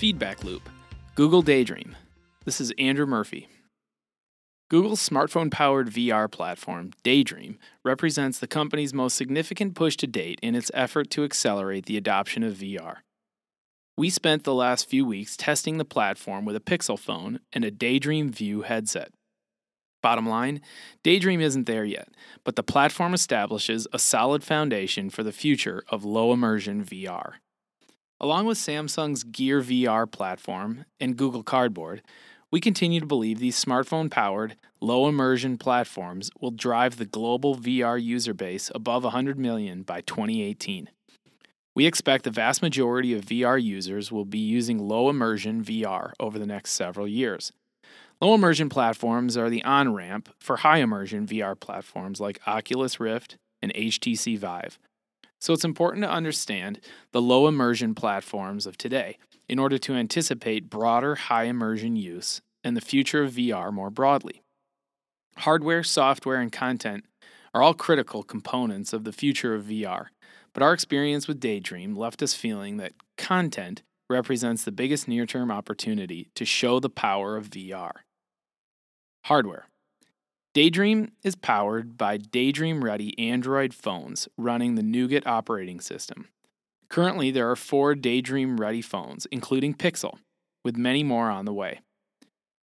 Feedback Loop, Google Daydream. This is Andrew Murphy. Google's smartphone powered VR platform, Daydream, represents the company's most significant push to date in its effort to accelerate the adoption of VR. We spent the last few weeks testing the platform with a Pixel phone and a Daydream View headset. Bottom line, Daydream isn't there yet, but the platform establishes a solid foundation for the future of low immersion VR. Along with Samsung's Gear VR platform and Google Cardboard, we continue to believe these smartphone powered, low immersion platforms will drive the global VR user base above 100 million by 2018. We expect the vast majority of VR users will be using low immersion VR over the next several years. Low immersion platforms are the on ramp for high immersion VR platforms like Oculus Rift and HTC Vive. So it's important to understand the low immersion platforms of today in order to anticipate broader high immersion use and the future of VR more broadly. Hardware, software, and content are all critical components of the future of VR, but our experience with Daydream left us feeling that content represents the biggest near term opportunity to show the power of VR. Hardware Daydream is powered by Daydream ready Android phones running the Nougat operating system. Currently, there are four Daydream ready phones, including Pixel, with many more on the way.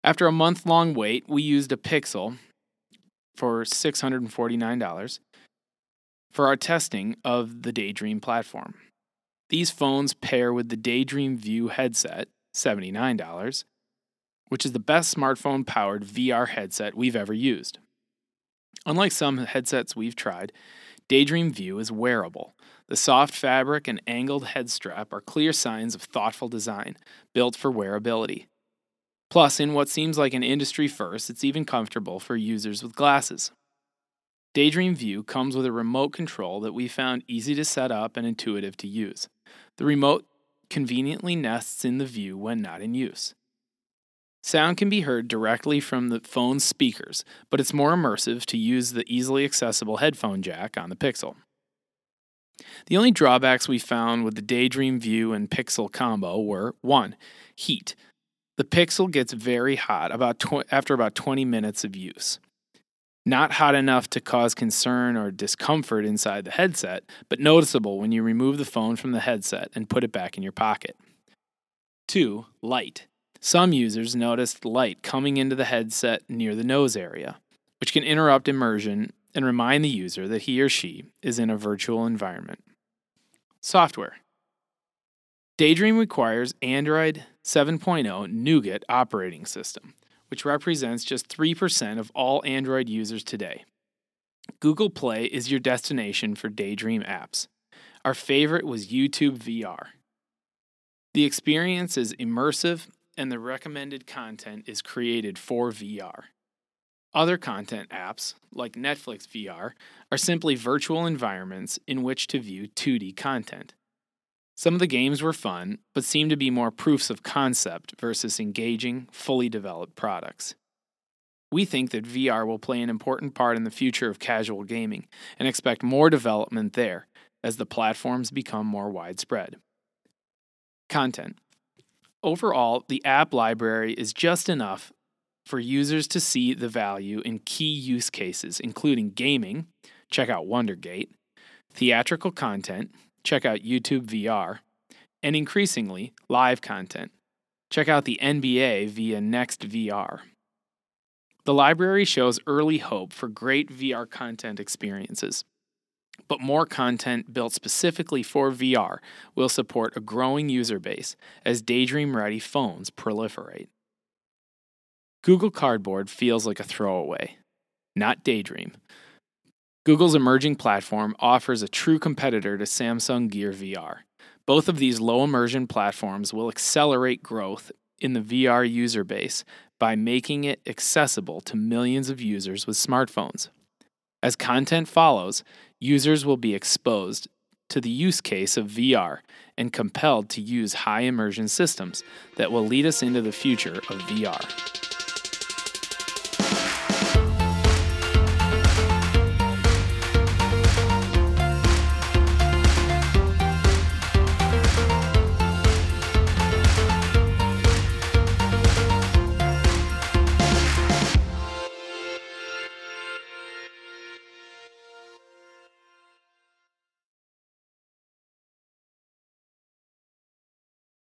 After a month long wait, we used a Pixel for $649 for our testing of the Daydream platform. These phones pair with the Daydream View headset, $79, which is the best smartphone powered VR headset we've ever used. Unlike some headsets we've tried, Daydream View is wearable. The soft fabric and angled head strap are clear signs of thoughtful design, built for wearability. Plus, in what seems like an industry first, it's even comfortable for users with glasses. Daydream View comes with a remote control that we found easy to set up and intuitive to use. The remote conveniently nests in the view when not in use. Sound can be heard directly from the phone's speakers, but it's more immersive to use the easily accessible headphone jack on the Pixel. The only drawbacks we found with the Daydream View and Pixel combo were 1. Heat. The Pixel gets very hot about tw- after about 20 minutes of use. Not hot enough to cause concern or discomfort inside the headset, but noticeable when you remove the phone from the headset and put it back in your pocket. 2. Light. Some users noticed light coming into the headset near the nose area, which can interrupt immersion and remind the user that he or she is in a virtual environment. Software Daydream requires Android 7.0 Nougat operating system, which represents just 3% of all Android users today. Google Play is your destination for Daydream apps. Our favorite was YouTube VR. The experience is immersive and the recommended content is created for VR. Other content apps, like Netflix VR, are simply virtual environments in which to view 2D content. Some of the games were fun, but seem to be more proofs of concept versus engaging, fully developed products. We think that VR will play an important part in the future of casual gaming and expect more development there as the platforms become more widespread. Content Overall, the app library is just enough for users to see the value in key use cases, including gaming, check out Wonderglade, theatrical content, check out YouTube VR, and increasingly, live content. Check out the NBA via NextVR. The library shows early hope for great VR content experiences but more content built specifically for VR will support a growing user base as Daydream ready phones proliferate. Google Cardboard feels like a throwaway, not Daydream. Google's emerging platform offers a true competitor to Samsung Gear VR. Both of these low immersion platforms will accelerate growth in the VR user base by making it accessible to millions of users with smartphones. As content follows, users will be exposed to the use case of VR and compelled to use high immersion systems that will lead us into the future of VR.